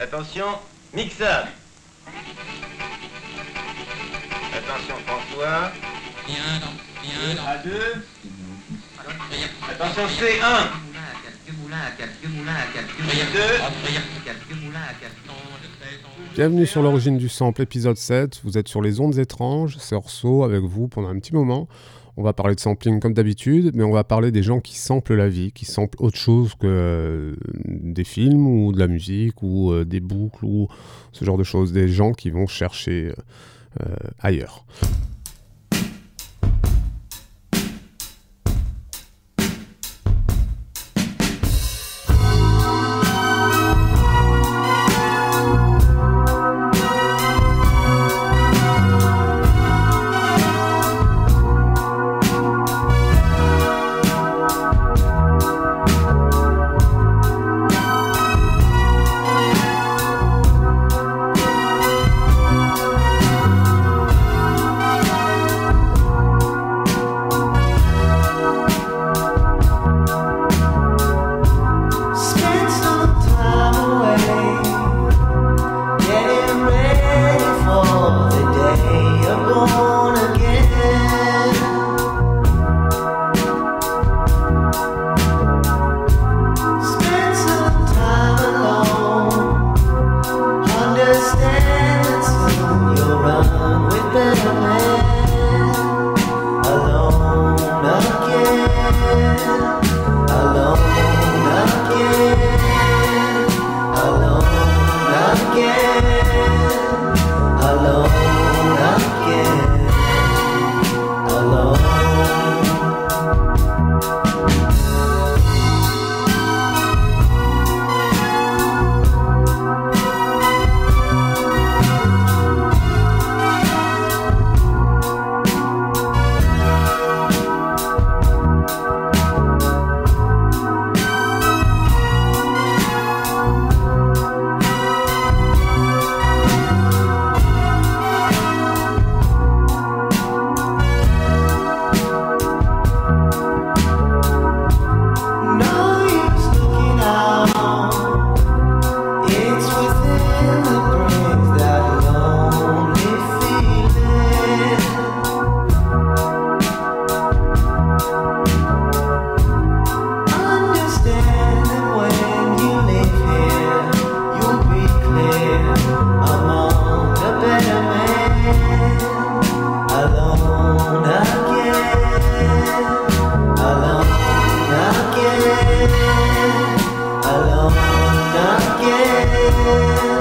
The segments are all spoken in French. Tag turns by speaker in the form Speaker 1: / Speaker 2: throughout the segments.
Speaker 1: attention, mixage. Attention François. À deux. Attention C1.
Speaker 2: Bienvenue sur l'origine du sample, épisode 7. Vous êtes sur les ondes étranges, c'est Orso avec vous pendant un petit moment. On va parler de sampling comme d'habitude, mais on va parler des gens qui samplent la vie, qui samplent autre chose que euh, des films ou de la musique ou euh, des boucles ou ce genre de choses. Des gens qui vont chercher euh, ailleurs.
Speaker 3: Alone again,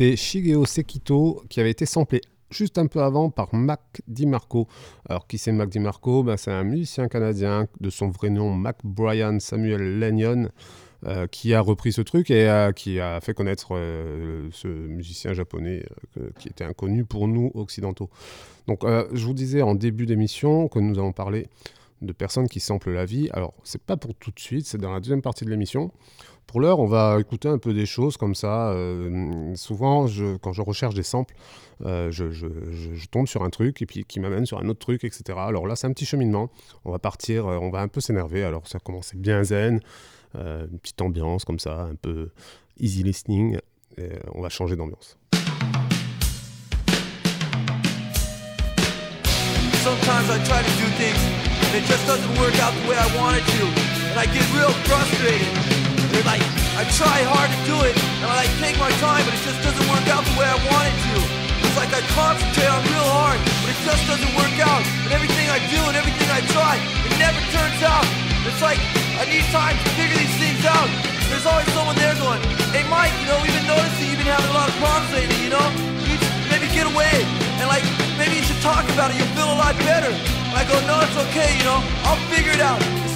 Speaker 1: d'écouter Shigeo Sekito qui avait été samplé juste un peu avant par Mac DiMarco. Alors qui c'est Mac DiMarco? Ben, C'est un musicien canadien de son vrai nom Mac Brian Samuel Lennon. Euh, qui a repris ce truc et euh, qui a fait connaître euh, ce musicien japonais qui était inconnu pour nous occidentaux. Donc je vous disais en début d'émission que nous allons parler de personnes qui samplent la vie. Alors c'est pas pour tout de suite, c'est dans la deuxième partie de l'émission. Pour l'heure, on va écouter un peu des choses comme ça. souvent, je, quand je recherche des samples, je, je, tombe sur un truc et puis qui m'amène sur un autre truc, etc. Alors là, c'est un petit cheminement. On va partir, on va un peu s'énerver. Alors ça commence bien zen. Euh, une petite ambiance comme ça, un peu easy listening. On va changer d'ambiance.
Speaker 4: And like, I try hard to do it and I like take my time, but it just doesn't work out the way I want it to. It's like I concentrate on real hard, but it just doesn't work out. And everything I do and everything I try, it never turns out. It's like I need time to figure these things out. There's always someone there going, hey Mike, you know, we've been noticing you've been having a lot of problems lately, you know? You maybe get away. And like, maybe you should talk about it, you'll feel a lot better. And I go, no, it's okay, you know, I'll figure it out.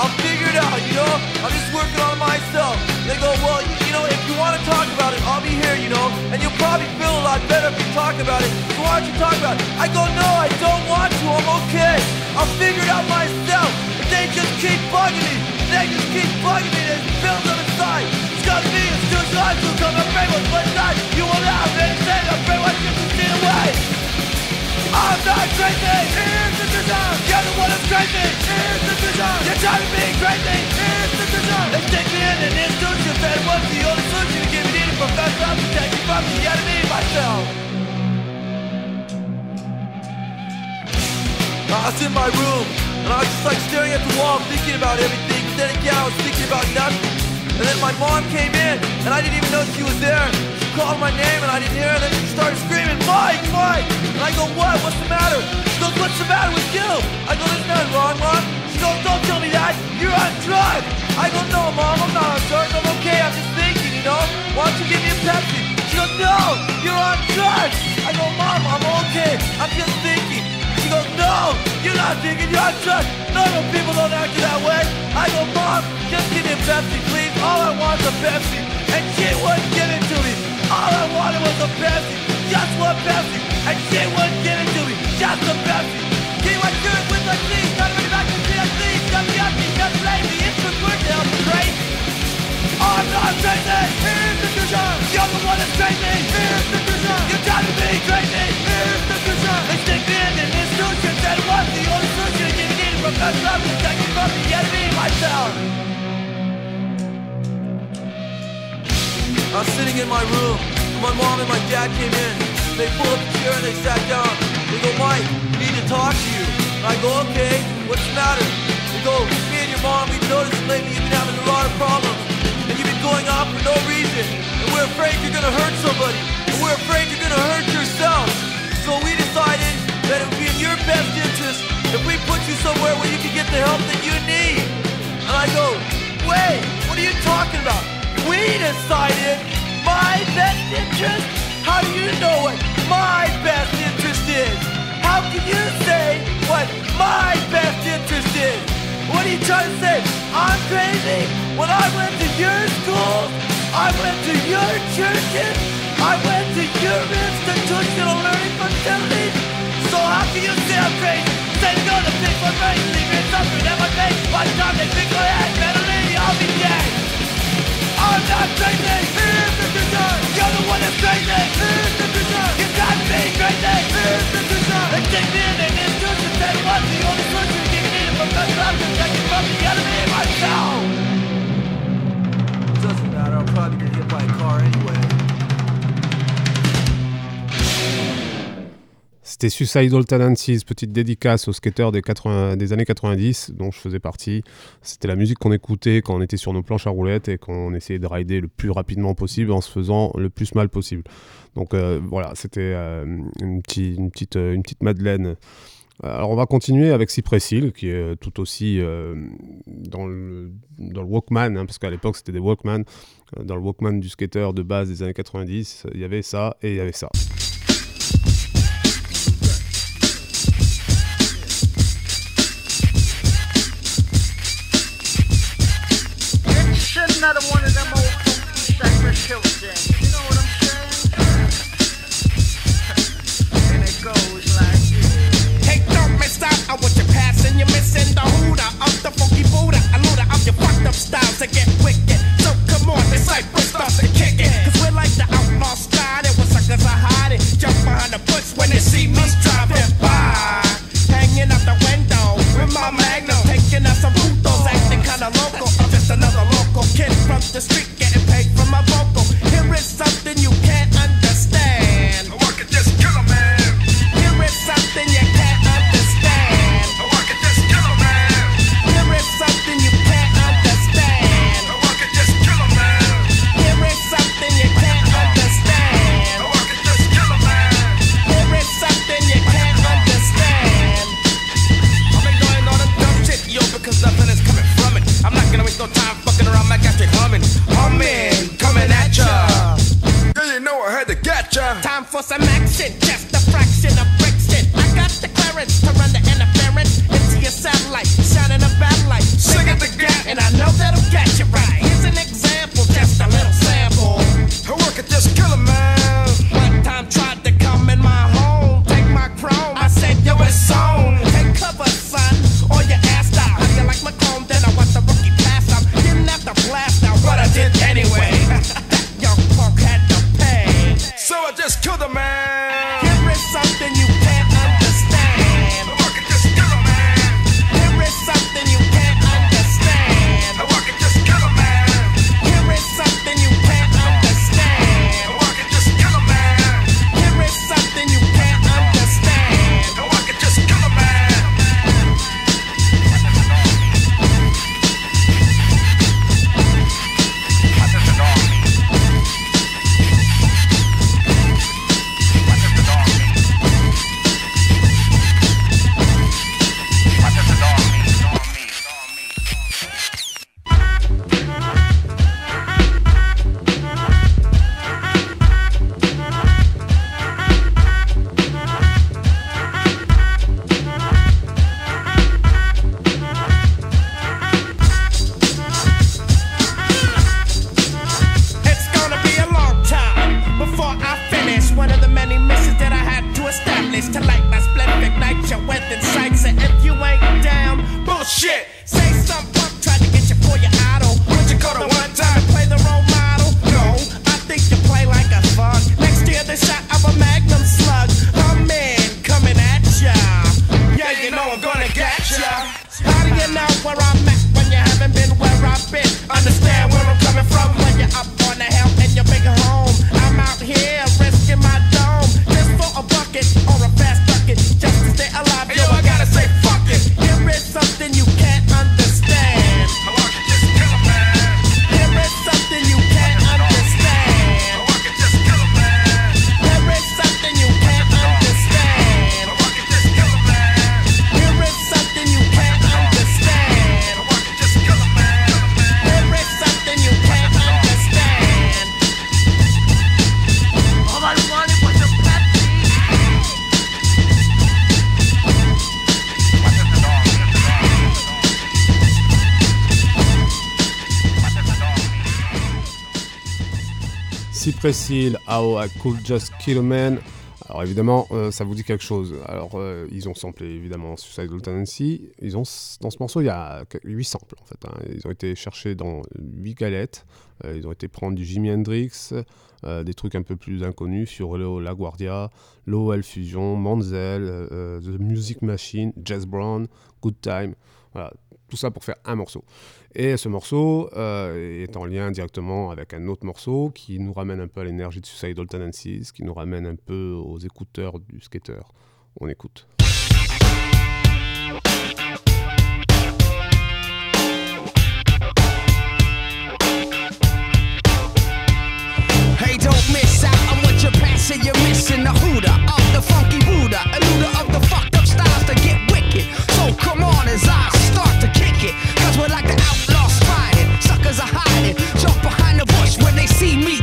Speaker 4: I'll figure it out, you know? I'm just working on myself. They go, well, you, know, if you want to talk about it, I'll be here, you know? And you'll probably feel a lot better if you talk about it. So why don't you talk about it? I go, no, I don't want to, I'm okay. I'll figure it out myself they just keep bugging me. They just keep bugging me. There's bills on the side. It's got me, it's too hard to come afraid what's one side. You will not have anything afraid what you can see. I'm not crazy. Trying to be crazy. Here's the design. They stick me in an institution that was the only solution to give me needed professor. I'm protecting from the enemy myself. I was in my room and I was just like staring at the wall, thinking about everything. Then again, I was thinking about nothing. And then my mom came in, and I didn't even know she was there. She called my name, and I didn't hear her. And then she started screaming, Mike, Mike! And I go, what? What's the matter? She goes, what's the matter with you? I go, there's nothing wrong, Mom. Goes, don't tell me that. You're on drugs. I go, no, Mom, I'm not on drugs. I'm okay. I'm just thinking, you know? Why don't you give me a Pepsi? She goes, no, you're on drugs. I go, Mom, I'm okay. I'm just thinking She goes, no, you're not thinking you're drunk. Normal people don't act that way. I go, mom, just give me a Pepsi, please. All I want is a Pepsi. And she wouldn't give it to me. All I wanted was a Pepsi, just one Pepsi. And she wouldn't give it to me, just a Pepsi. Went through it with my sleeves, The vision. You're the one that's crazy, here's the. You're to be crazy, here's the vision. They stick me in and solution that was the only solution to getting in from God's love protecting from the enemy myself. I was sitting in my room, and my mom and my dad came in. They pulled up a chair and they sat down. They go, Mike, we need to talk to you. I go, okay, what's the matter? They go, me and your mom, we've noticed lately you've been having a lot of problems. Going off for no reason. And we're afraid you're gonna hurt somebody. And we're afraid you're gonna hurt yourself. So we decided that it would be in your best interest if we put you somewhere where you can get the help that you need. And I go, wait, what are you talking about? We decided my best interest? How do you know what my best interest is? How can you say what my best interest is? What are you trying to say? I'm crazy? When I went to your schools, I went to your churches, I went to your institutional learning facilities, so how can you say I'm crazy? Say no to brain, leave me suffering at my face. By the time they pick my head, mentally I'll be dead. I'm not crazy, here's the concern. You're the one that's crazy, here's the concern. You got me crazy, here's the concern. They take me in an institution, say what's the only solution?
Speaker 1: C'était Suicidal Tendencies, petite dédicace aux skateurs des, années 90 dont je faisais partie. C'était la musique qu'on écoutait quand on était sur nos planches à roulettes et qu'on essayait de rider le plus rapidement possible en se faisant le plus mal possible. Donc euh, voilà, c'était euh, une, une, petite, euh, une petite Madeleine. Alors on va continuer avec Cypress Hill, qui est tout aussi euh, dans, le, dans, le, Walkman, hein, parce qu'à l'époque c'était des Walkman. Dans le Walkman du skater de base des années 90, il y avait ça et il y avait ça.
Speaker 5: jump behind the bush when they see me driving by. Hanging out the window with my magnum, taking out some putos, acting kinda local. I'm just another local kid from the street. for some action, just a fraction of friction. I got the clearance to run the interference into your satellite, shining a bad light.
Speaker 6: Sing
Speaker 5: at the gap, and I know that'll catch you.
Speaker 1: facile, How I Could Just Kill a Man. Alors évidemment, euh, ça vous dit quelque chose. Alors euh, ils ont samplé évidemment Suicidal Tendency. Ils ont dans ce morceau il y a 8 samples en fait. Hein. Ils ont été cherchés dans 8 galettes. Euh, ils ont été prendre du Jimi Hendrix, des trucs un peu plus inconnus sur Leo LaGuardia, Lowell Fusion, Manzel, The Music Machine, Jazz Brown, Good Time. Voilà, tout ça pour faire un morceau. Et ce morceau euh, est en lien directement avec un autre morceau qui nous ramène un peu à l'énergie de Suicidal Tendencies, qui nous ramène un peu aux écouteurs du skater. On écoute.
Speaker 7: Hey, don't miss out you're missing the see me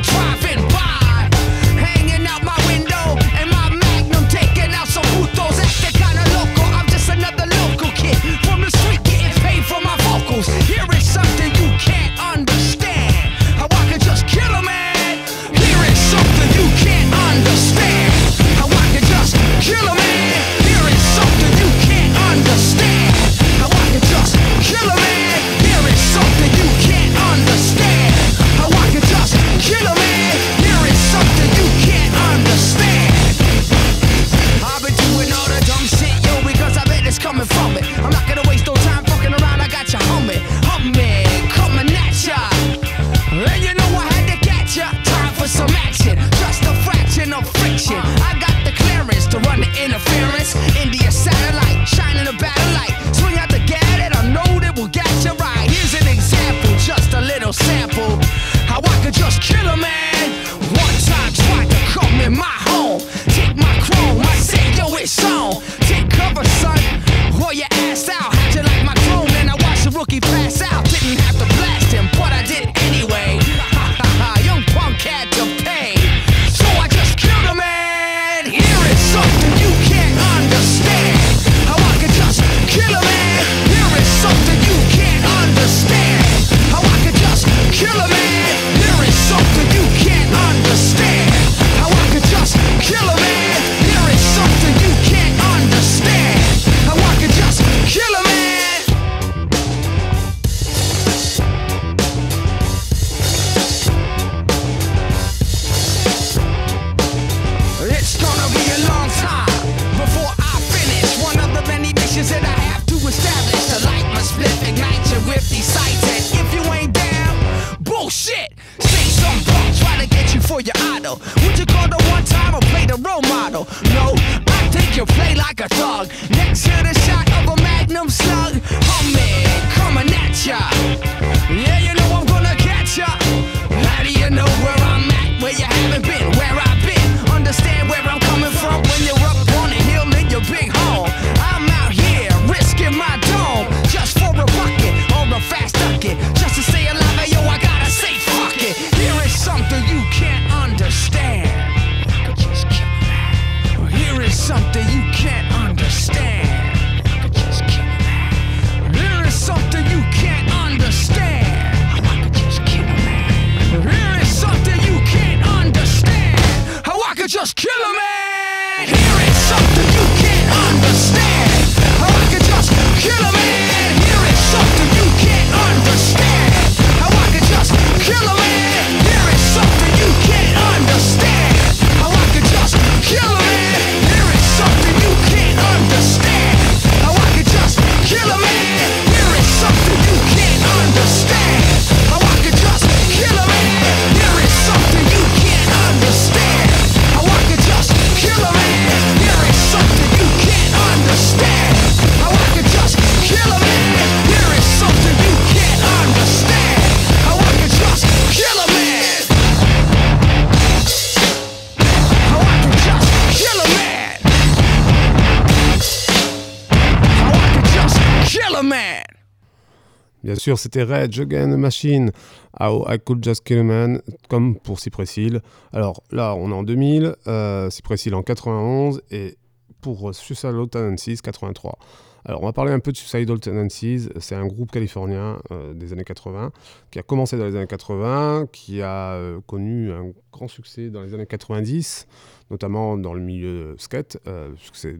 Speaker 1: Bien sûr, c'était Red, Again Machine, How I Could Just Kill a Man, comme pour Cypress Hill. Alors là, on est en 2000, euh, Cypress Hill en 91 et pour Susan 6 83. Alors, on va parler un peu de Suicidal Tendencies. C'est un groupe californien euh, des années 80 qui a commencé dans les années 80, qui a euh, connu un grand succès dans les années 90, notamment dans le milieu skate, euh, puisque c'est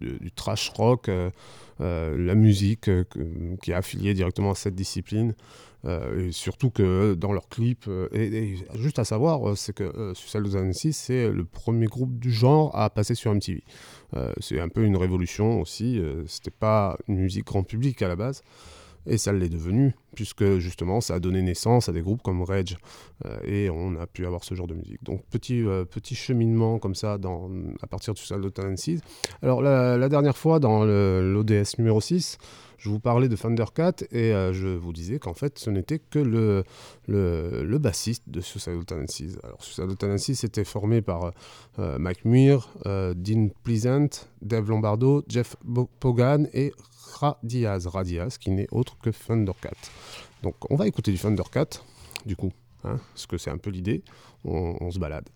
Speaker 1: du trash rock, la musique qui est affiliée directement à cette discipline. Et surtout que dans leurs clips, et, juste à savoir, c'est que Suicide Suicide 2006, c'est le premier groupe du genre à passer sur MTV. Euh, c'est un peu une révolution aussi. Euh, c'était pas une musique grand public à la base et ça l'est devenu, puisque justement ça a donné naissance à des groupes comme Rage, euh, et on a pu avoir ce genre de musique. Donc petit, petit cheminement comme ça à partir du Saldo Talent 6. Alors la, la, dernière fois, dans l'ODS numéro 6, je vous parlais de Thundercat et euh, je vous disais qu'en fait, ce n'était que le, bassiste de Suicidal Tendencies. Alors, Suicidal Tendencies était formé par euh, euh, Mike Muir, Dean Pleasant, Dave Lombardo, Jeff Pogan et Ra Diaz. Ra Diaz, qui n'est autre que Thundercat. Donc, on va écouter du Thundercat, du coup, hein, parce que c'est un peu l'idée. On se balade.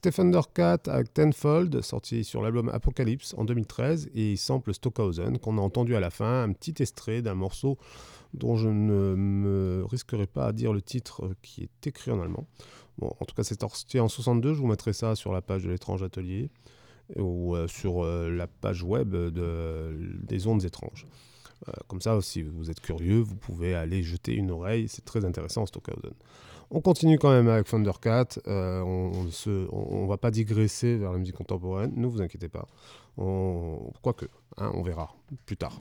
Speaker 8: Thundercat avec Tenfold, sorti sur l'album Apocalypse en 2013, et il sample Stockhausen, qu'on a entendu à la fin, un petit extrait d'un morceau dont je ne me risquerai pas à dire le titre qui est écrit en allemand. Bon, en tout cas, c'est sorti en 62, je vous mettrai ça sur la page de l'étrange atelier ou euh, sur euh, la page web de, des ondes étranges. Euh, comme ça, si vous êtes curieux, vous pouvez aller jeter une oreille, c'est très intéressant Stockhausen. On continue quand même avec Thundercat. Euh, on ne va pas digresser vers la musique contemporaine, ne vous inquiétez pas. Quoique, hein, on verra plus tard.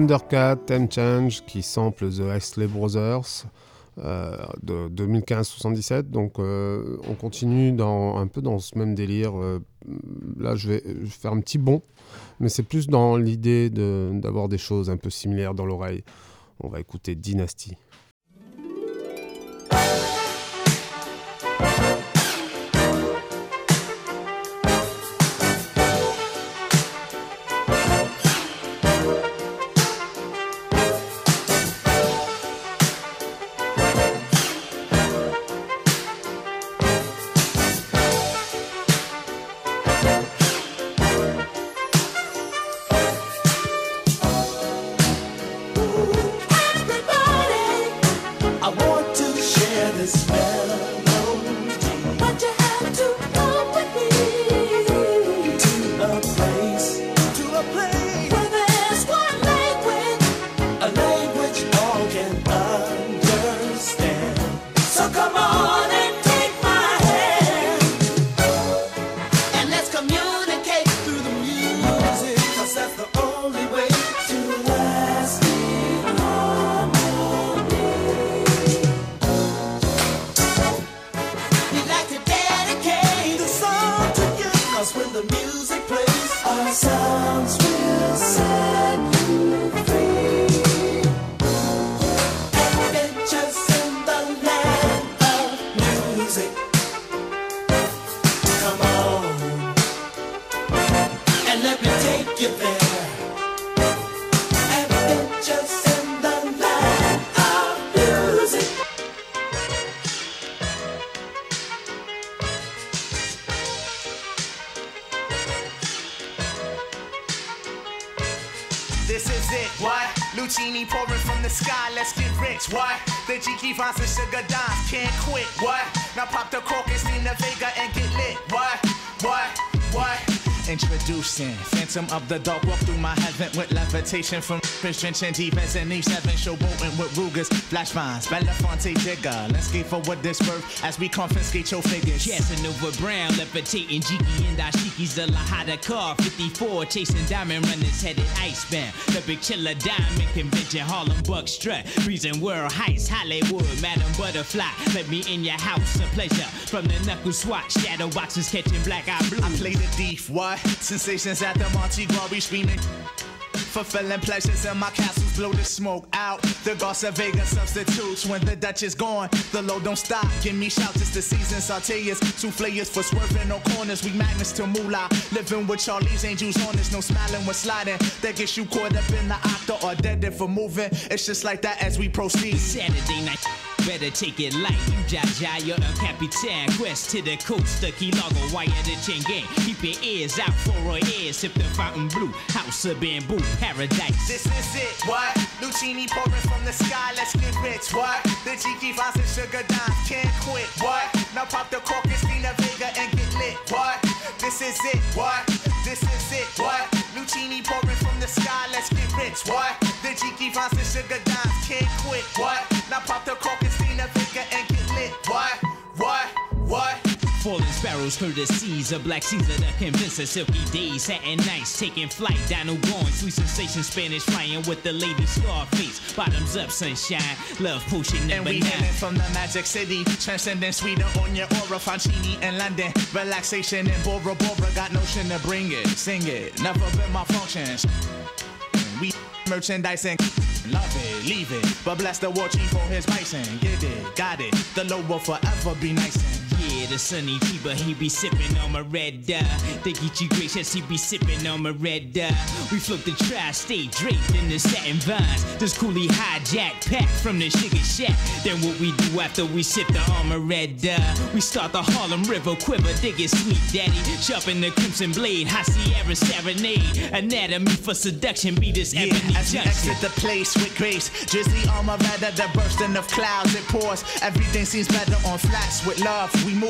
Speaker 1: Undercat, Time Change qui sample The Isley Brothers euh, de 2015-77. Donc euh, on continue dans, un peu dans ce même délire. Euh, là je vais, faire un petit bond, mais c'est plus dans l'idée d'avoir des choses un peu similaires dans l'oreille. On va écouter Dynasty.
Speaker 9: Phantom of the Dark. Walk my heaven with levitation from drenching deep as an E7. Showboating with Rugers, flash vines, Belafonte digger. Let's get for what this worth as we confiscate your figures.
Speaker 10: Casanova Brown, levitating Jiki and Dashiki's the Lahada car. 54, chasing diamond runners headed Ice icebound. The big chiller diamond convention, Harlem Buck strut. Reason world heights, Hollywood, Madam Butterfly. Let me in your house, a pleasure. From the knuckle swatch, shadow boxes catching black eye blue.
Speaker 9: I play the thief, what? Sensations at the Monte Gras, we screaming. Fulfilling pleasures in my castles, blow the smoke out. The Garza Vega substitutes when the Dutch is gone. The load don't stop. Give me shouts, it's the season. Sauteas, souffleurs for swerving no corners. We magnets to moolah. Living with Charlie's angels on us, no smiling when sliding. That gets you caught up in the octa or dead if for moving. It's just like that as we proceed.
Speaker 10: Saturday night. Better take it light, you jaja, you're a capitan. Quest to the coast, the key logo, wire the chain gang. Keep your ears out for a ear, sip the fountain blue. House of bamboo, paradise.
Speaker 9: This is it, what? Lucini pouring from the sky, let's get rich, what? The Jiki finds and sugar dimes, can't quit, what? Now pop the cork, Christina Vega and get lit, what? This is it, what? This is it, what? Lucini pouring from the sky, let's get rich, what? The Jiki finds and sugar dimes, can't quit, what? Now pop the cork,
Speaker 10: Falling sparrows, courtesies of Black Caesar that convince us silky days, satin nights, taking flight, Dino going, sweet sensation, Spanish flying with the lady Scarface, bottoms up, sunshine, love potion
Speaker 9: And
Speaker 10: number
Speaker 9: we
Speaker 10: nine.
Speaker 9: from the magic city, transcending Sweden on your aura, Fancini and London, relaxation in Bora Bora, got notion to bring it, sing it, never been my functions. We merchandising, love it, leave it, but bless the war chief for his bison, get it, got it, the low will forever be nice
Speaker 10: Yeah, the sunny Tiba, he be sipping on my red dye. They get you gracious, he be sipping on my red dye. We flip the tri-state draped in the satin vines. This coolie hijack pack from the sugar shack. Then what we do after we sip the armor red dye? We start the Harlem River quiver, dig it sweet daddy. Sharpen the crimson blade, high Sierra serenade. Anatomy for seduction, be this
Speaker 9: Yeah,
Speaker 10: ebony
Speaker 9: as we
Speaker 10: junction.
Speaker 9: exit the place with grace, drizzly armor rather the bursting of clouds. It pours, everything seems better on flats with love. We move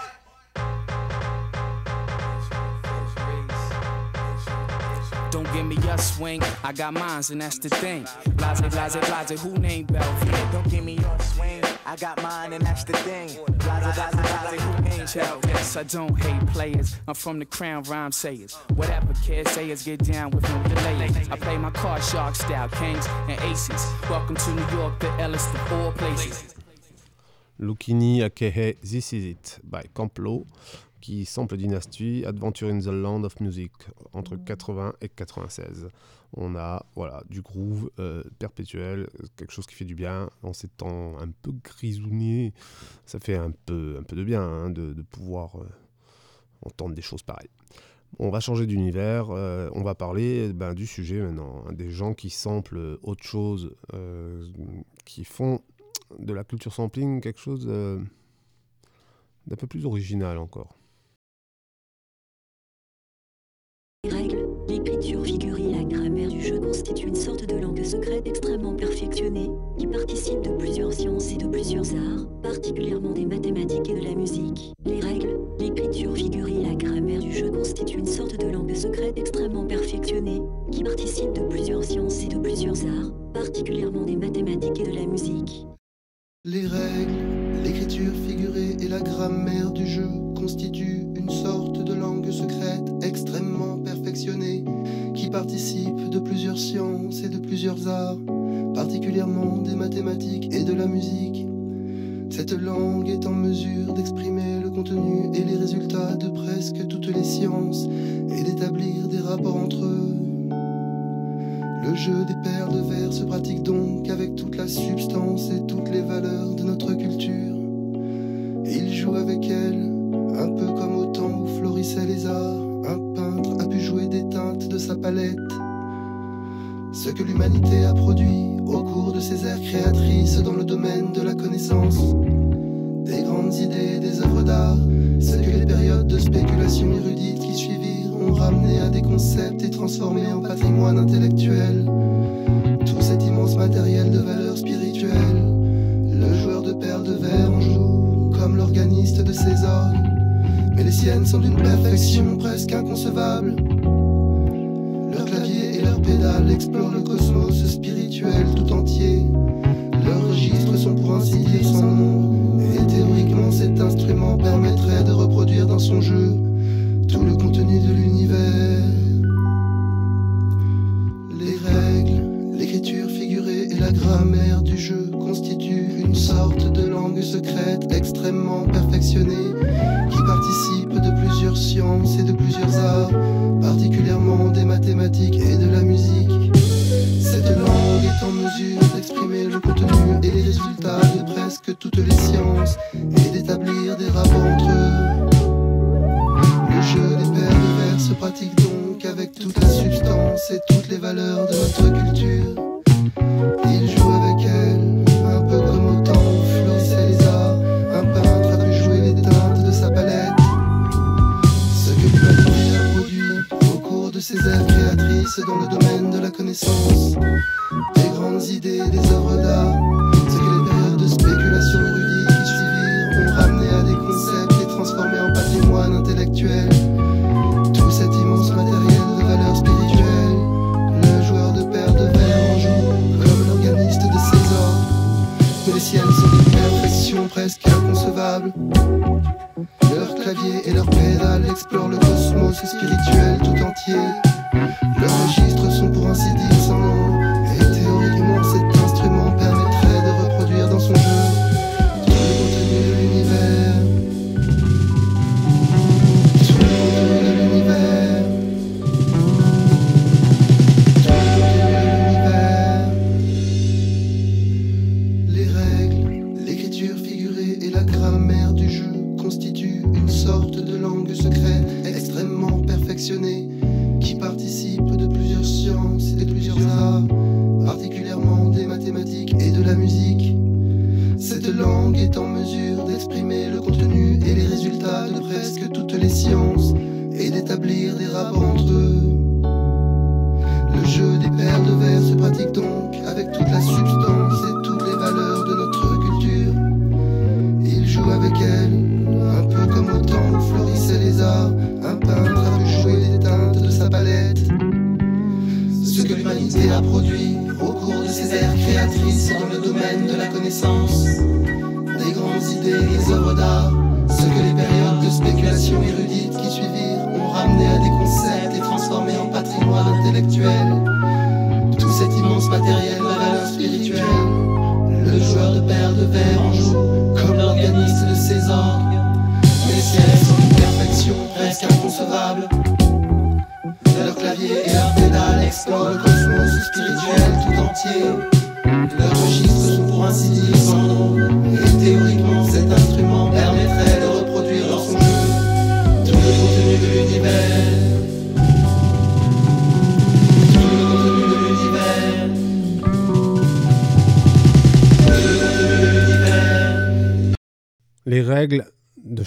Speaker 7: Give me your swing, I got mines and that's the thing. Blase, blase, blase, who named Belvin?
Speaker 9: Don't give me your swing, I got mine and that's the thing. Blase, blase, blase, who named
Speaker 7: yes, I don't hate players. I'm from the crown rhyme sayers. Whatever kids say is get down with no delay. I play my card shark style, kings and aces. Welcome to New York, the Ellis of all places.
Speaker 1: Lucchini Akehe This Is It by Camplo, qui sample Dynasty, Adventure in the Land of Music, entre 80 et 96. On a voilà, du groove euh, perpétuel, quelque chose qui fait du bien en ces temps un peu grisouillés. Ça fait un peu, un peu de bien hein, de, pouvoir euh, entendre des choses pareilles. On va changer d'univers, euh, on va parler ben, du sujet maintenant, hein, des gens qui samplent autre chose, qui font de la culture sampling quelque chose d'un peu plus original encore.
Speaker 11: Secrète extrêmement perfectionnée, qui participe de plusieurs sciences et de plusieurs arts, particulièrement des mathématiques et de la musique. Les règles, l'écriture figurée et la grammaire du jeu constituent une sorte de langue secrète extrêmement perfectionnée, qui participe de plusieurs sciences et de plusieurs arts, particulièrement des mathématiques et de la musique.
Speaker 12: Les règles, l'écriture figurée et la grammaire du jeu constituent une sorte de langue secrète extrêmement perfectionnée qui participe de plusieurs sciences et de plusieurs arts, particulièrement des mathématiques et de la musique. Cette langue est en mesure d'exprimer le contenu et les résultats de presque toutes les sciences et d'établir des rapports entre eux. Le jeu des paires de verres se pratique donc avec toute la substance et toutes les valeurs de notre culture. Il joue avec elle, un peu comme au temps où florissaient les arts. Un peintre a pu jouer des teintes de sa palette. ce que l'humanité a produit au cours de ses ères créatrices dans le domaine de la connaissance. Des grandes idées, des œuvres d'art, ce que les périodes de spéculation érudite qui suivirent ont ramené à des concepts et transformé en patrimoine intellectuel. Tout cet immense matériel de valeur spirituelle, le joueur de perles de verre en joue comme l'organiste de ses orgues, les siennes sont d'une perfection presque inconcevable. Leurs claviers et leurs pédales explorent le cosmos spirituel tout entier. Leurs registres sont pour ainsi dire sans nom. Et théoriquement, cet instrument permettrait de reproduire dans son jeu tout le contenu de l'univers. Les règles, l'écriture figurée et la grammaire du jeu constituent une sorte de langue secrète extrêmement perfectionnée sciences et de plusieurs arts, particulièrement des mathématiques et de la musique. Cette langue est en mesure d'exprimer le contenu et les résultats de presque toutes les sciences et d'établir des rapports entre eux. Le jeu des paires de se pratique donc avec toute la substance et toutes les valeurs de notre culture. Il joue avec des œuvres d'art.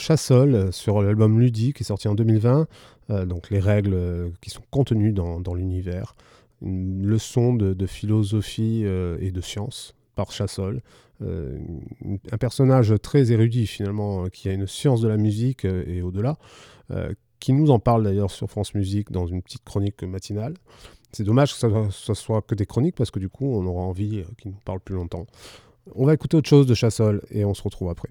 Speaker 1: Chassol euh, sur l'album Ludie qui est sorti en 2020. euh, donc les règles euh, qui sont contenues dans, l'univers. Une leçon de, philosophie et de science par Chassol. Un personnage très érudit finalement, qui a une science de la musique et au-delà, qui nous en parle d'ailleurs sur France Musique dans une petite chronique matinale. C'est dommage que ça, soit- que des chroniques parce que du coup on aura envie qu'il nous parle plus longtemps. On va écouter autre chose de Chassol et on se retrouve après.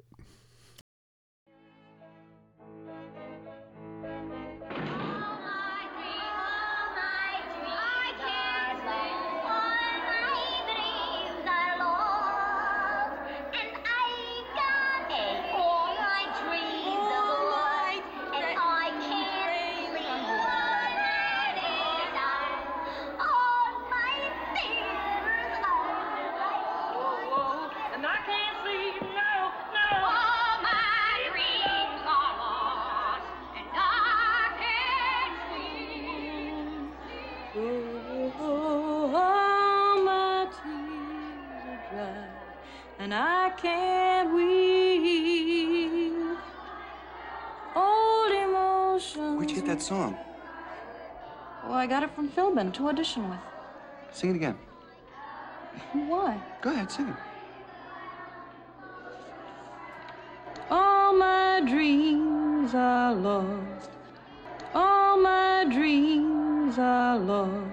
Speaker 13: Got it from Philbin to audition with.
Speaker 14: Sing it again.
Speaker 13: Why?
Speaker 14: Go ahead, sing it.
Speaker 13: All my dreams are lost. All my dreams are lost.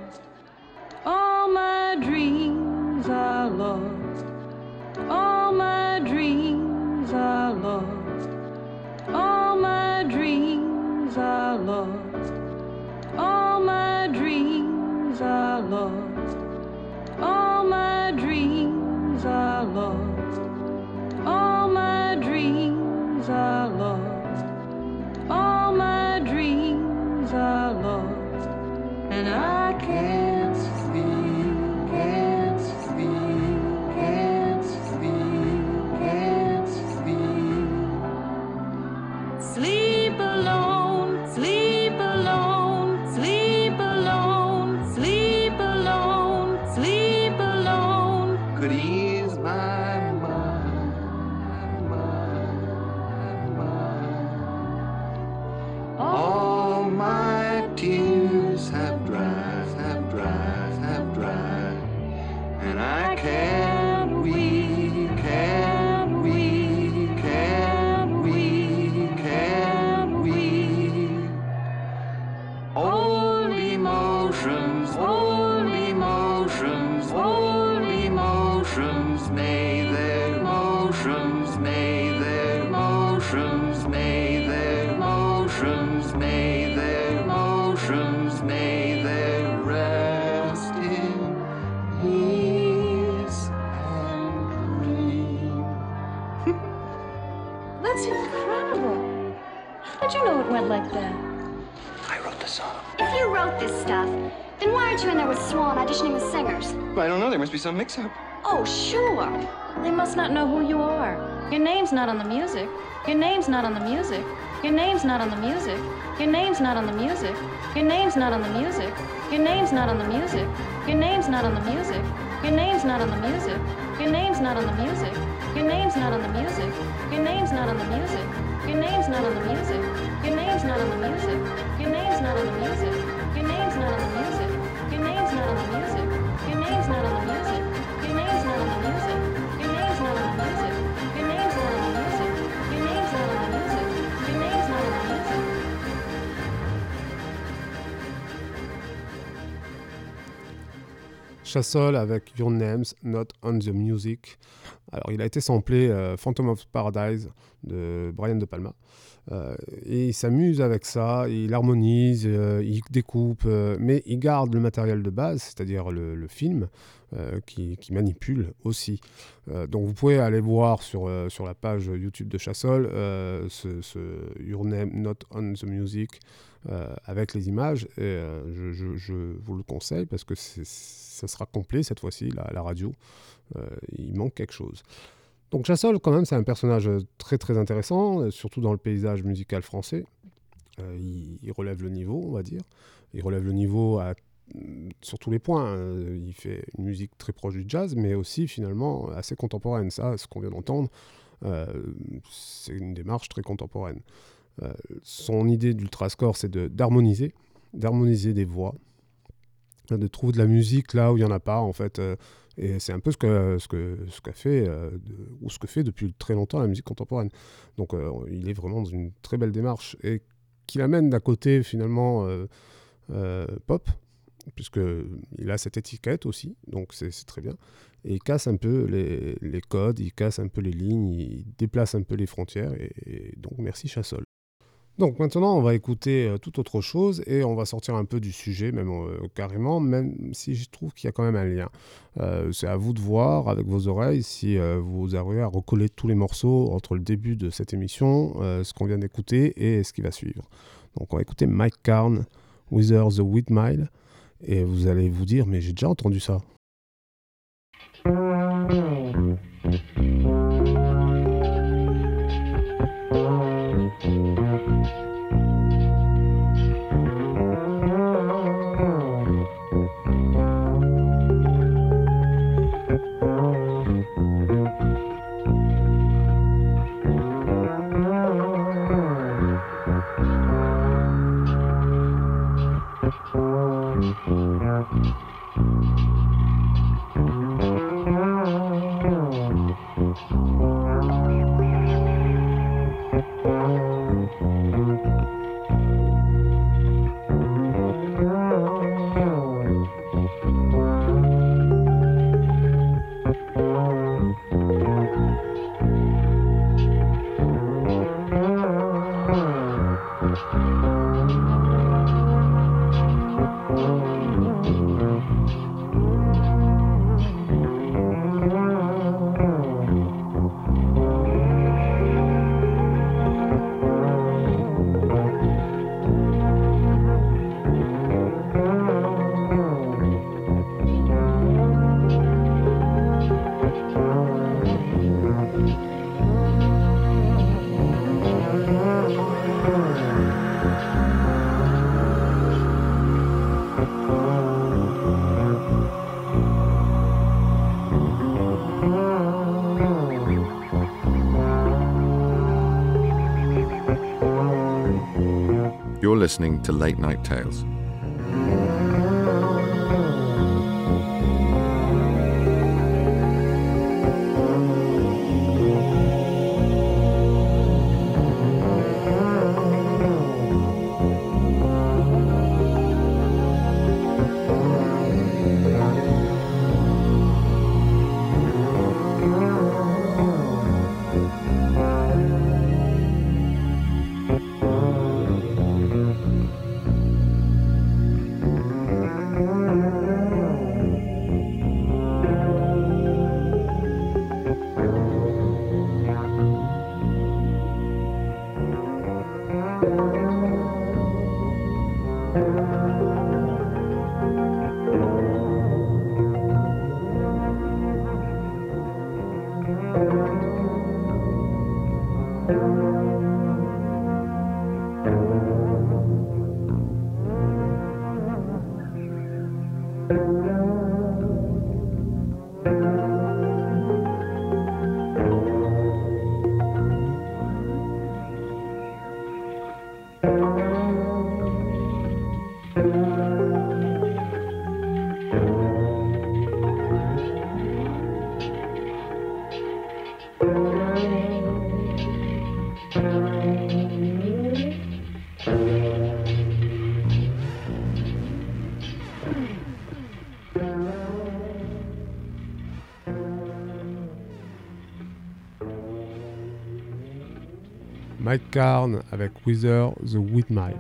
Speaker 15: Swan auditioning with singers?
Speaker 14: I don't know, there must be some mix up.
Speaker 15: Oh, sure.
Speaker 13: They must not know who you are. Your name's not on the music. Your name's not on the music. Your name's not on the music. Your name's not on the music. Your name's not on the music. Your name's not on the music. Your name's not on the music. Your name's not on the music. Your name's not on the music. Your name's not on the music. Your name's not on the music. Your name's not on the music. Your name's not on the music. Your name's not on the music. Your name's not on the music.
Speaker 1: Chassol avec Your Name's Not on the Music. Alors, il a été samplé euh, Phantom of Paradise de Brian De Palma. Euh, et il s'amuse avec ça, il harmonise, euh, il découpe, euh, mais il garde le matériel de base, c'est-à-dire le, film, euh, qui, manipule aussi. Donc vous pouvez aller voir sur, sur la page YouTube de Chassol ce, ce Your Name Not on the Music avec les images. Et, je, vous le conseille parce que ça sera complet cette fois-ci, la, la radio. Il manque quelque chose. Donc Chassol, quand même, c'est un personnage très très intéressant, euh, surtout dans le paysage musical français. Euh, il, relève le niveau, on va dire. Il relève le niveau à, sur tous les points. Euh, Il fait une musique très proche du jazz, mais aussi finalement assez contemporaine. Ça, ce qu'on vient d'entendre, euh, c'est une démarche très contemporaine. Euh, son idée d'ultrascore, c'est d'harmoniser, d'harmoniser des voix, de trouver de la musique là où il n'y en a pas, en fait. Et c'est un peu ce que ce que ce qu'a fait euh, ou ce que fait depuis très longtemps la musique contemporaine. Donc euh, il est vraiment dans une très belle démarche et qui l'amène d'un côté finalement euh, pop, puisque il a cette étiquette aussi, donc c'est très bien. Et il casse un peu les, codes, il casse un peu les lignes, il déplace un peu les frontières. Et donc merci Chassol. Donc maintenant, on va écouter euh, tout autre chose et on va sortir un peu du sujet, même euh, carrément, même si je trouve qu'il y a quand même un lien. Euh, c'est à vous de voir avec vos oreilles si euh, vous arrivez à recoller tous les morceaux entre le début de cette émission, ce qu'on vient d'écouter et ce qui va suivre. Donc on va écouter Mike Carn, Wither the Wheat Mile, et vous allez vous dire, mais j'ai déjà entendu ça.
Speaker 16: Listening to Late Night Tales.
Speaker 1: Carn avec Wither the Whitmile.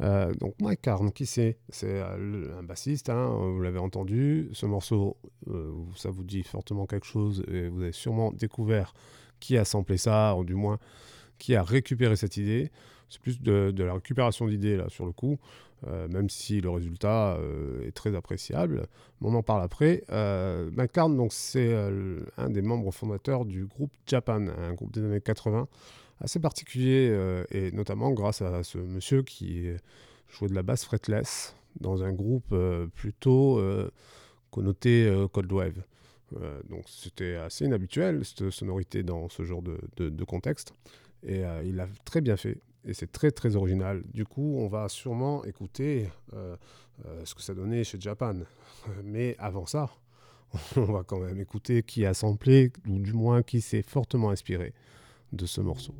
Speaker 1: Euh, donc Mike Carn, qui c'est? C'est euh, un bassiste, hein, vous l'avez entendu. Ce morceau, euh, ça vous dit fortement quelque chose et vous avez sûrement découvert qui a samplé ça, ou du moins qui a récupéré cette idée. C'est plus de, la récupération d'idées là sur le coup, euh, même si le résultat est très appréciable. Mais on en parle après. Mike Carn, donc c'est un des membres fondateurs du groupe Japan, un groupe des années 80 assez particulier, euh, et notamment grâce à ce monsieur qui jouait de la basse fretless dans un groupe euh, plutôt euh, connoté Cold Wave. Donc c'était assez inhabituel, cette sonorité dans ce genre de, de- contexte. Et il l'a très bien fait. Et c'est très très original. Du coup, on va sûrement écouter ce que ça donnait chez Japan. Mais avant ça, on va quand même écouter qui a samplé, ou du moins qui s'est fortement inspiré de ce morceau.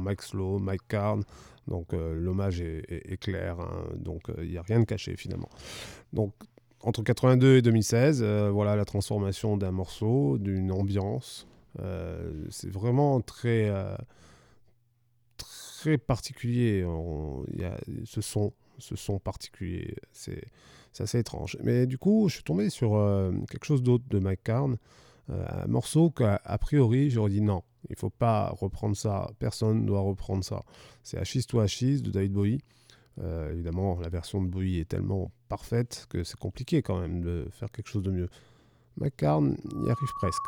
Speaker 1: Mike Slow, Mike Carn, donc euh, l'hommage est, clair, hein, donc euh, il n'y a rien de caché finalement. Donc entre 82 et 2016, euh, voilà la transformation d'un morceau, d'une ambiance. Euh, c'est vraiment très, euh, très particulier. Y a ce son, ce son particulier. C'est assez étrange. Mais du coup, je suis tombé sur euh, quelque chose d'autre de Mike Carn. Euh, un morceau qu'a priori j'aurais dit non, il faut pas reprendre ça, personne ne doit reprendre ça. C'est Achis to de David Bowie. Euh, évidemment, la version de Bowie est tellement parfaite que c'est compliqué quand même de faire quelque chose de mieux. McCarn y arrive presque.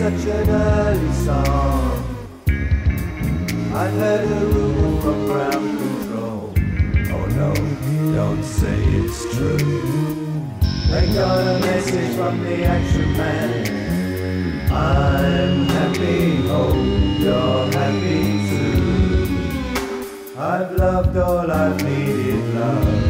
Speaker 2: such an early song. I heard a rumor from ground control. Oh no, don't say it's true. They got a message from the action man. I'm happy, hope you're happy too. I've loved all I've needed, love.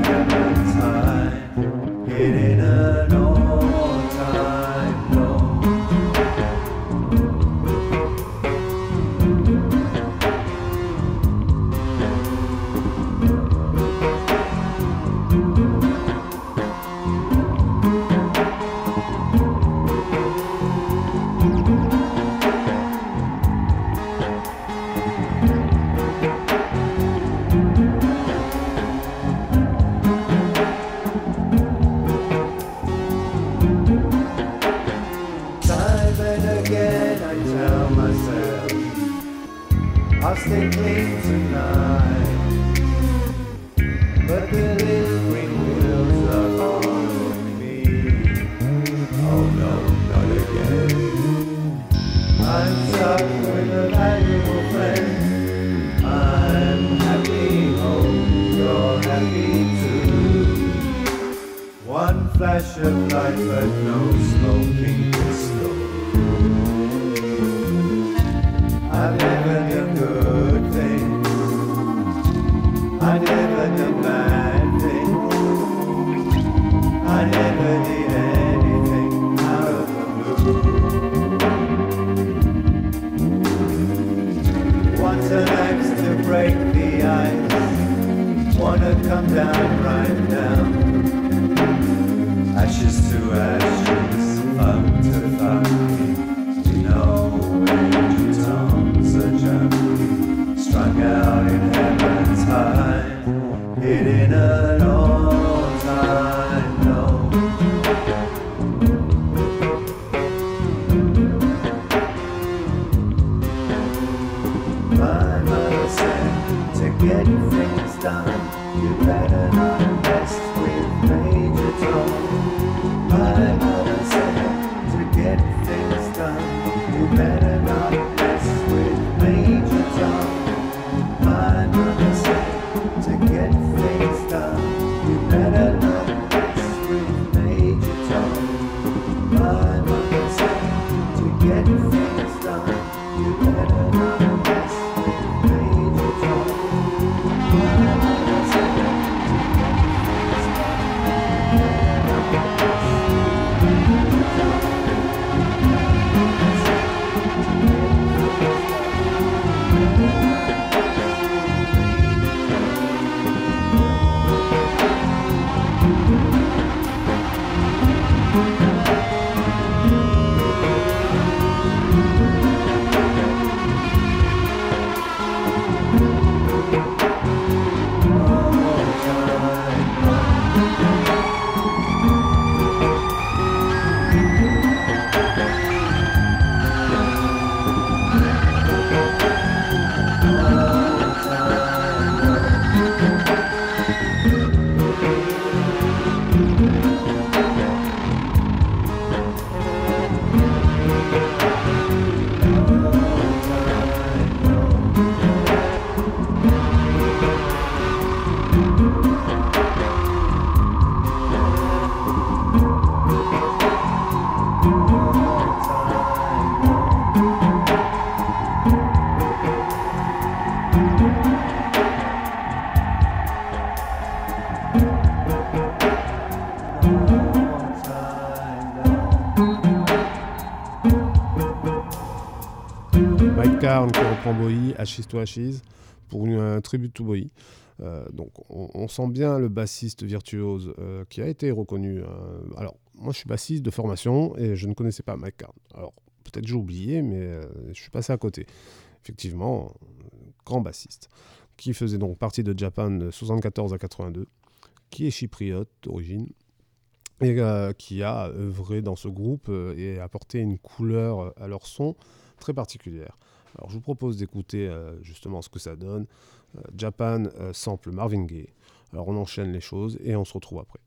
Speaker 1: Bowie, Ashes to Ashes, pour une, un tribute to Bowie. Euh, donc on, sent bien le bassiste virtuose euh, qui a été reconnu. Euh, alors moi je suis bassiste de formation et je ne connaissais pas Mike Alors peut-être j'ai oublié mais je suis passé à côté. Effectivement, grand bassiste qui faisait donc partie de Japan de 74 à 82, qui est chypriote d'origine et qui a œuvré dans ce groupe et apporté une couleur à leur son très particulière. Alors je vous propose d'écouter euh, justement ce que ça donne. Euh, Japan euh, sample Marvin Gaye. Alors on enchaîne les choses et on se retrouve après.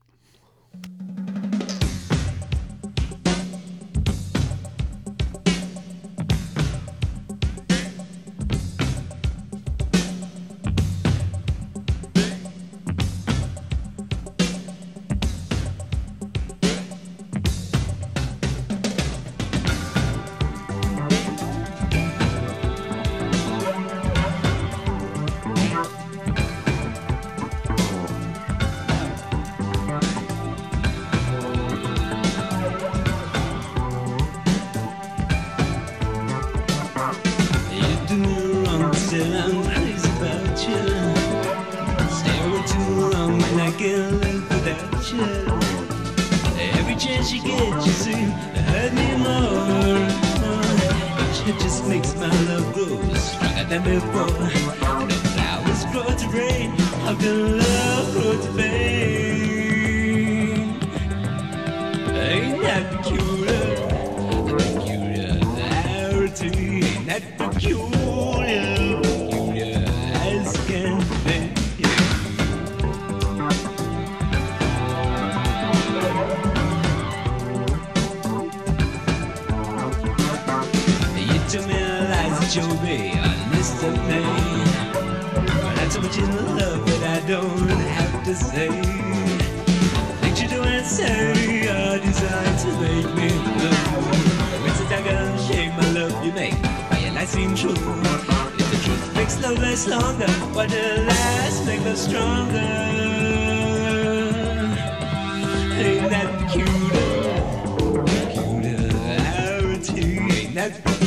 Speaker 4: Lies that you'll be honest of me. But I'm so much in love that I don't have to say. Things you do and say are designed to make me blue. It's a daggone shame my love you make. Your lies seem true. If the truth makes love last longer, why the last make love stronger? Ain't that? Peculiarity, ain't that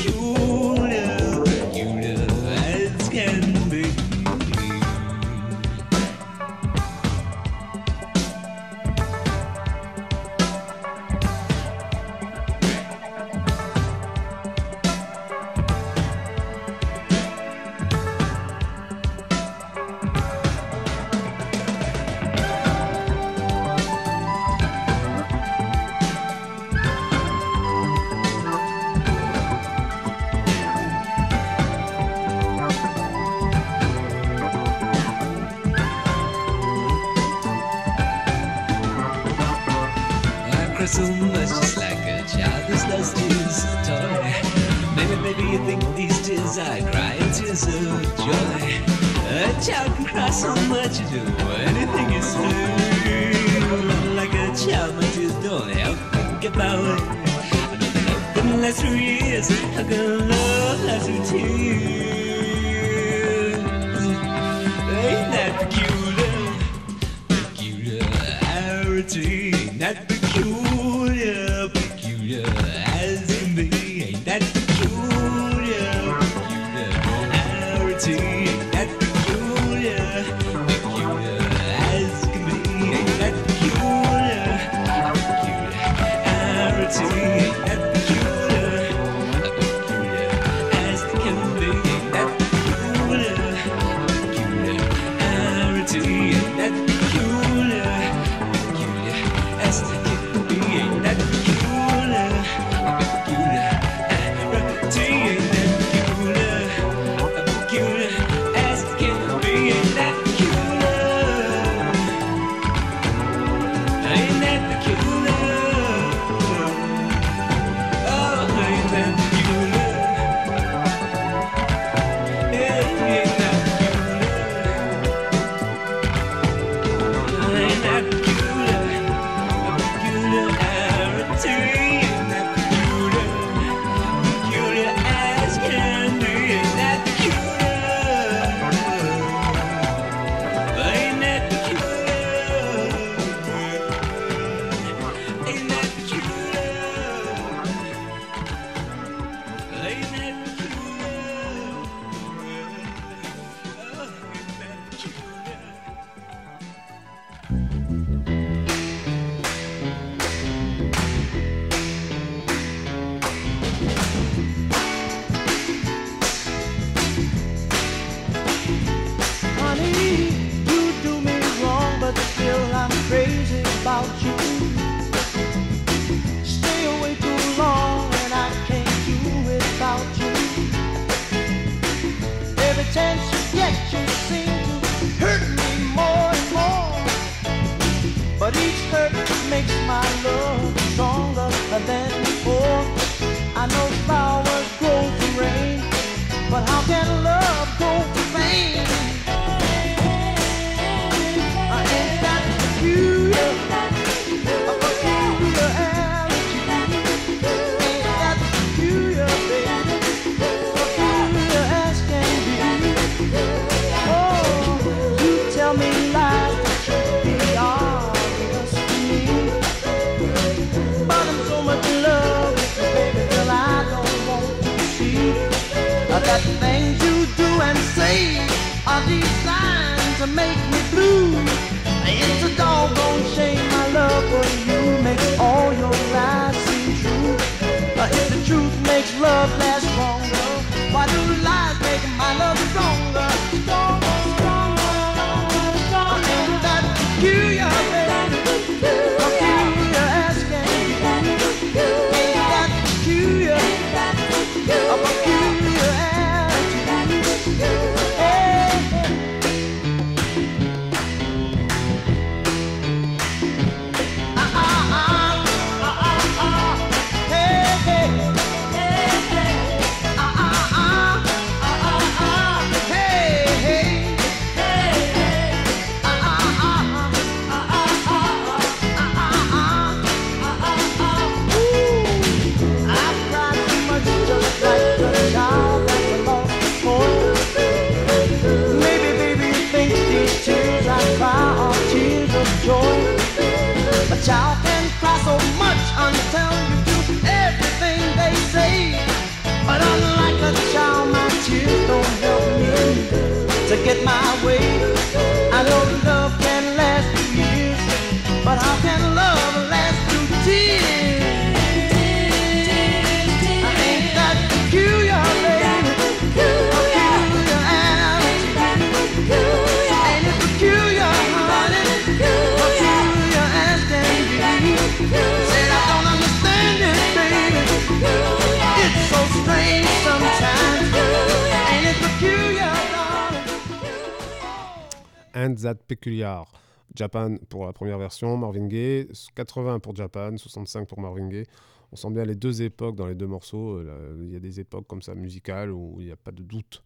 Speaker 8: And That Peculiar.
Speaker 1: Japan pour la première version, Marvin Gaye, 80 pour Japan, 65 pour Marvin Gaye. On sent bien les deux époques dans les deux morceaux. Euh, Il y a des époques comme ça musicales où il n'y a pas de doute.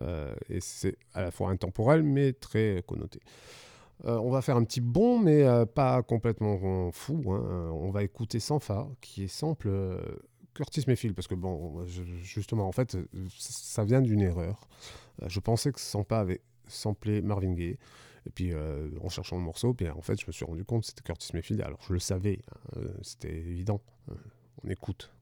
Speaker 1: Euh, et c'est à la fois intemporel mais très connoté. Euh, on va faire un petit bond, mais pas complètement fou. hein. On va écouter Sanfa, qui est sample euh, Curtis Mayfield, parce que bon, justement, en fait, ça vient d'une erreur. Je pensais que Sampa avait samplé Marvin Gaye. Et puis, euh, en cherchant le morceau, puis en fait, je me suis rendu compte que c'était Curtis Mayfield. Alors, je le savais, hein, euh, c'était évident. Euh, on écoute.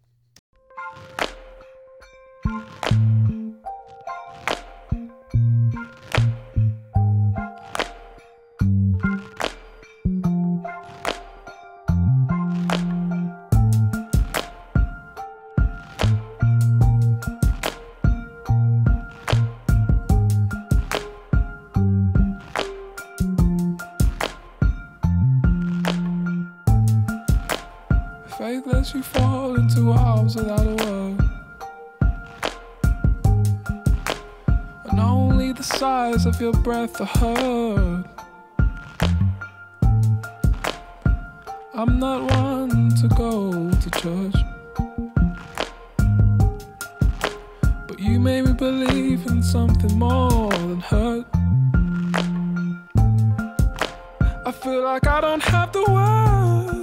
Speaker 17: You fall into arms without a word. And only the size of your breath are heard. I'm not one to go to church. But you made me believe in something more than hurt. I feel like I don't have the words.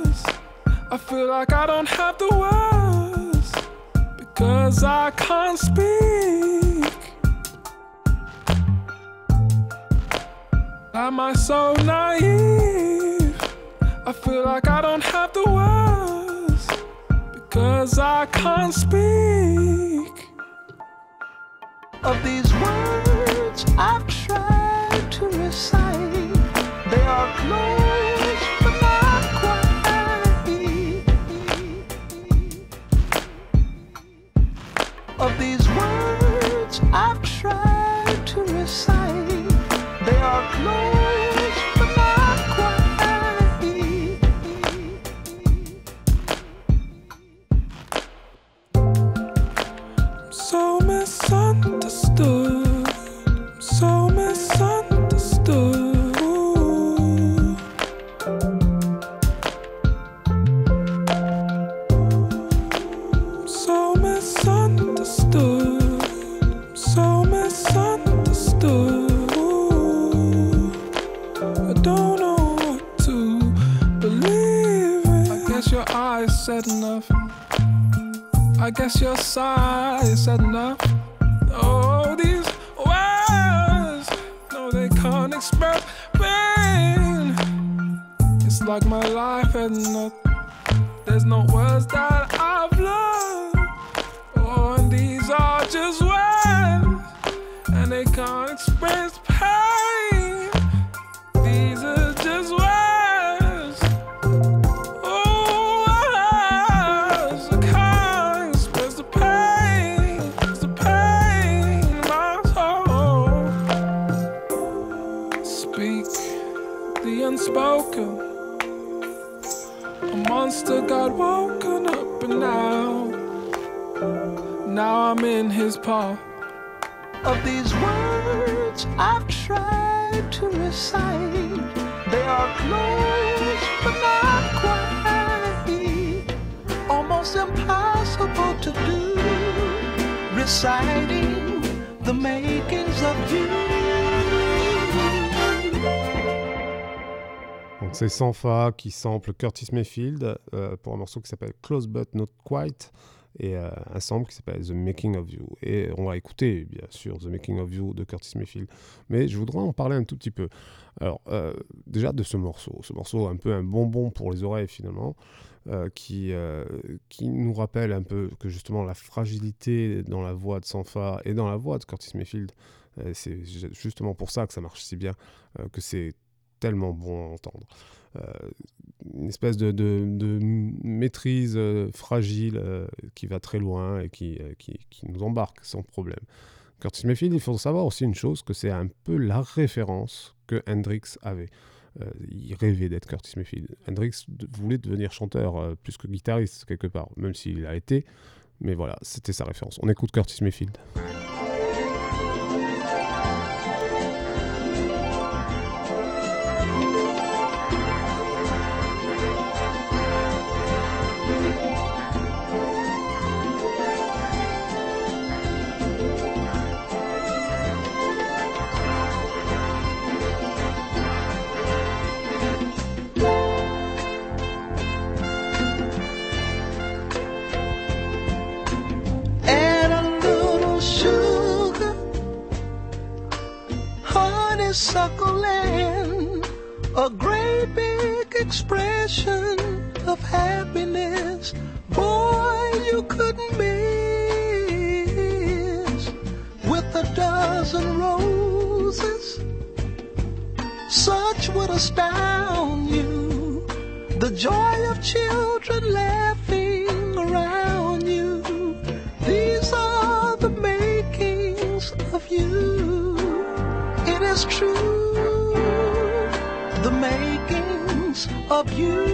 Speaker 17: I feel like I don't have the words because I can't speak. Am I so naive? I feel like I don't have the words because I can't speak.
Speaker 8: Of these words I've tried to recite, they are close Of these words I've tried to recite, they are close but not quite.
Speaker 17: So misunderstood. So misunderstood. Said enough. I guess your sighs said enough. Oh, these words, no, they can't express pain. It's like my life had not. There's no words that I've in his paw.
Speaker 8: of these words I've tried to recite. They are close but not quite. Almost impossible to do. Reciting the makings of you.
Speaker 1: Donc c'est Sanfa qui sample Curtis Mayfield euh, pour un morceau qui s'appelle Close But Not Quite et euh, un sample qui s'appelle The Making of You. Et on va écouter bien sûr The Making of You de Curtis Mayfield. Mais je voudrais en parler un tout petit peu. Alors euh, déjà de ce morceau. Ce morceau un peu un bonbon pour les oreilles finalement. euh, qui, euh, qui nous rappelle un peu que justement la fragilité dans la voix de Sanfa et dans la voix de Curtis Mayfield, c'est ju- justement pour ça que ça marche si bien, que c'est tellement bon à entendre. Euh, une espèce de, maîtrise euh, fragile euh, qui va très loin et qui, qui, nous embarque sans problème. Curtis Mayfield, il faut savoir aussi une chose, que c'est un peu la référence que Hendrix avait. Il rêvait d'être Curtis Mayfield. Hendrix voulait devenir chanteur plus que guitariste quelque part, même s'il l'a été. Mais voilà, c'était sa référence. On écoute Curtis Mayfield.
Speaker 8: Honeysuckle, and a great big expression of happiness. Boy, you couldn't miss with a dozen roses. Such would astound you. The joy of children laughing is true, the makings of you.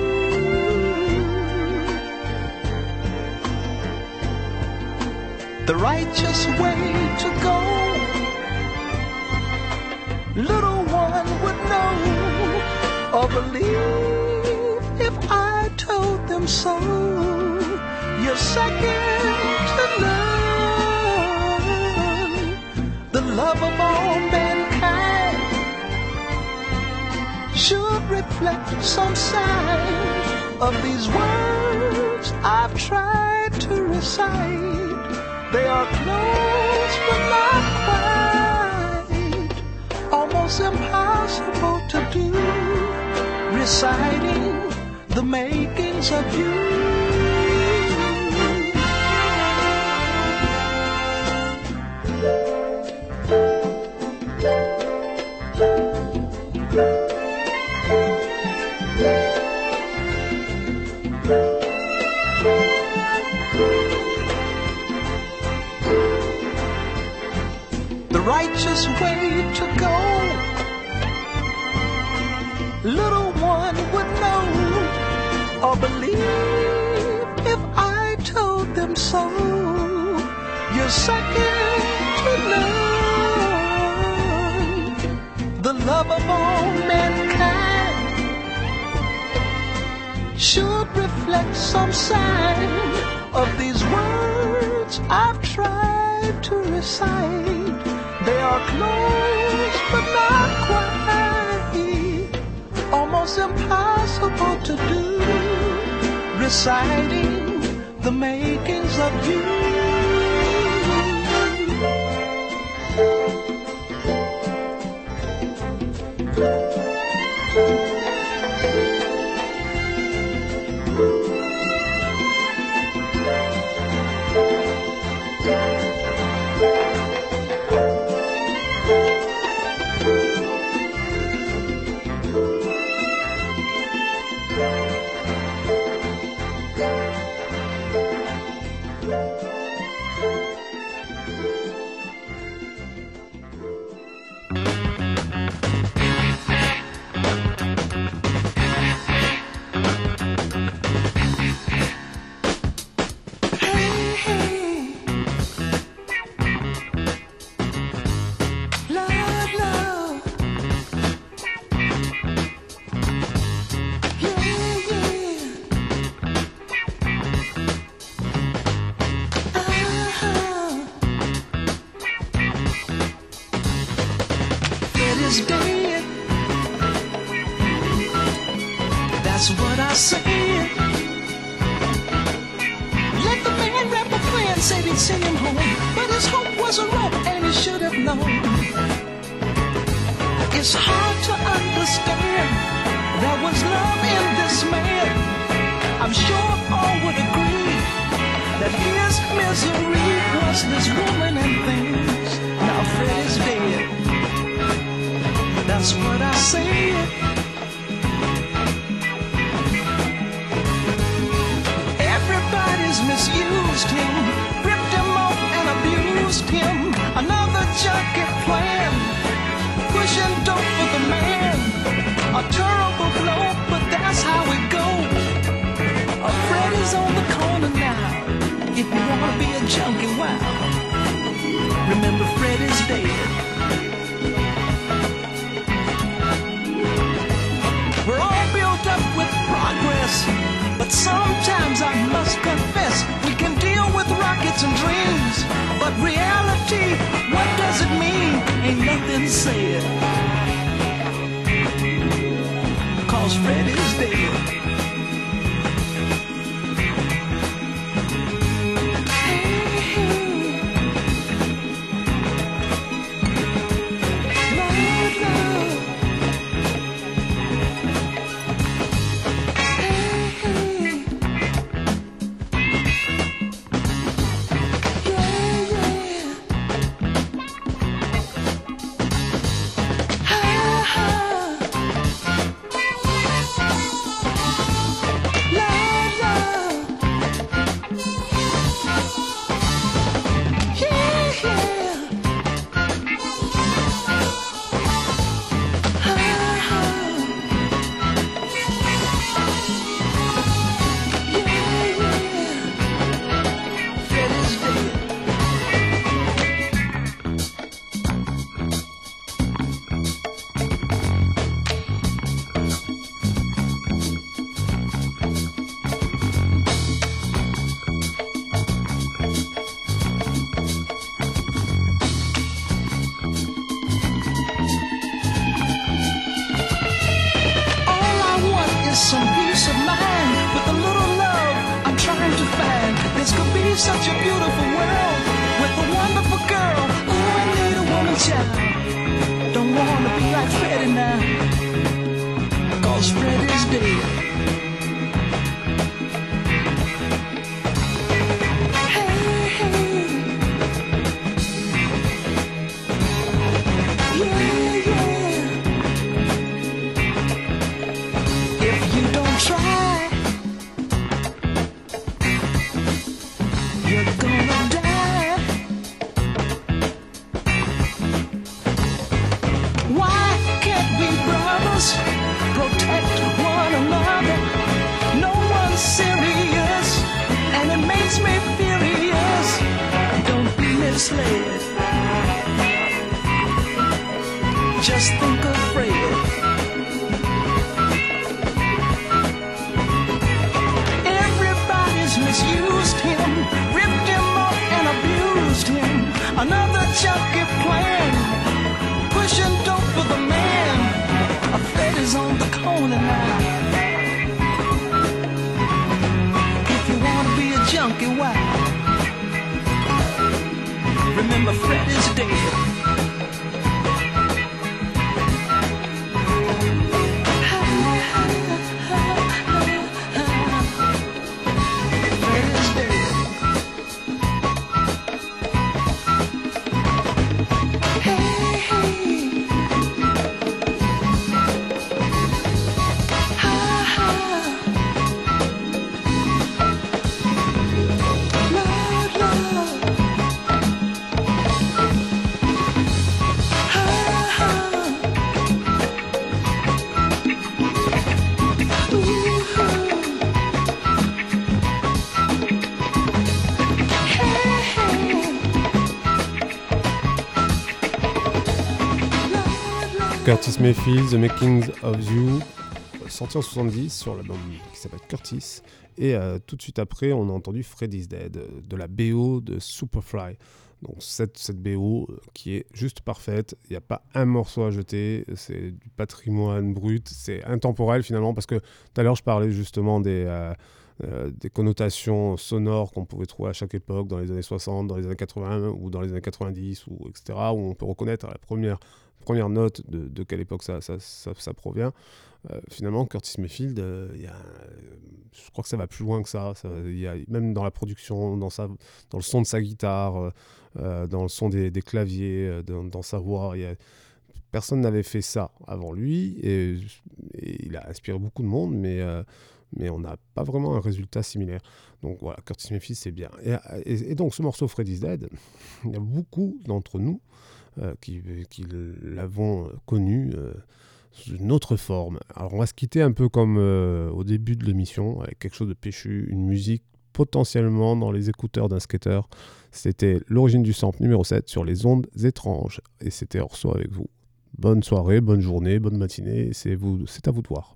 Speaker 8: The righteous way to go, little one would know or believe if I told them so. You're second to none, the love of all mankind reflect some sign of these words I've tried to recite. They are close but not quite, almost impossible to do. Reciting the makings of you. Be like Freddie now. Cause Fred dead.
Speaker 1: Curtis The Makings of You, sorti en 70 sur l'album qui s'appelle Curtis. Et euh, tout de suite après, on a entendu Freddy's Dead, de la BO de Superfly. Donc cette, BO euh, qui est juste parfaite, il n'y a pas un morceau à jeter, c'est du patrimoine brut, c'est intemporel finalement, parce que tout à l'heure je parlais justement des, euh, connotations sonores qu'on pouvait trouver à chaque époque, dans les années 60, dans les années 80 ou dans les années 90, ou, etc., où on peut reconnaître la première, première note de, quelle époque ça, ça, provient. Euh, finalement, Curtis Mayfield, euh, y a, je crois que ça va plus loin que ça. y a, même dans la production, dans, sa, dans le son de sa guitare, euh, euh, dans le son des, claviers, dans, sa voix, y a, personne n'avait fait ça avant lui et, il a inspiré beaucoup de monde, mais, mais on n'a pas vraiment un résultat similaire. Donc voilà, Curtis Mayfield, c'est bien. Et, et- donc ce morceau Freddy's Dead, il y a beaucoup d'entre nous qui, qui l'avons connu euh, sous une autre forme. Alors on va se quitter un peu comme euh, au début de l'émission, avec quelque chose de péchu, une musique potentiellement dans les écouteurs d'un skater. C'était l'origine du sample numéro 7 sur les ondes étranges. Et c'était Orso avec vous. Bonne soirée, bonne journée, bonne matinée, c'est à vous de voir.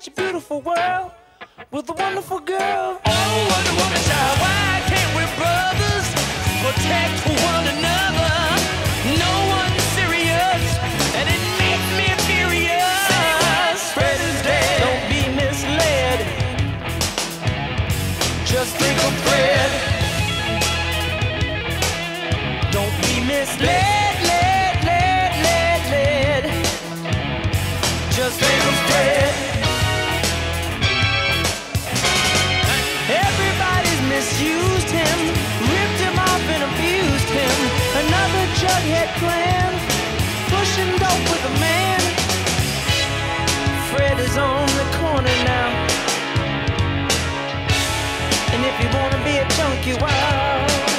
Speaker 18: such a beautiful world with a wonderful girl. Oh, Wonder Woman, child, why can't we brothers protect one another? with a man. Fred is on the corner now. And if you wanna be a junkie, wow.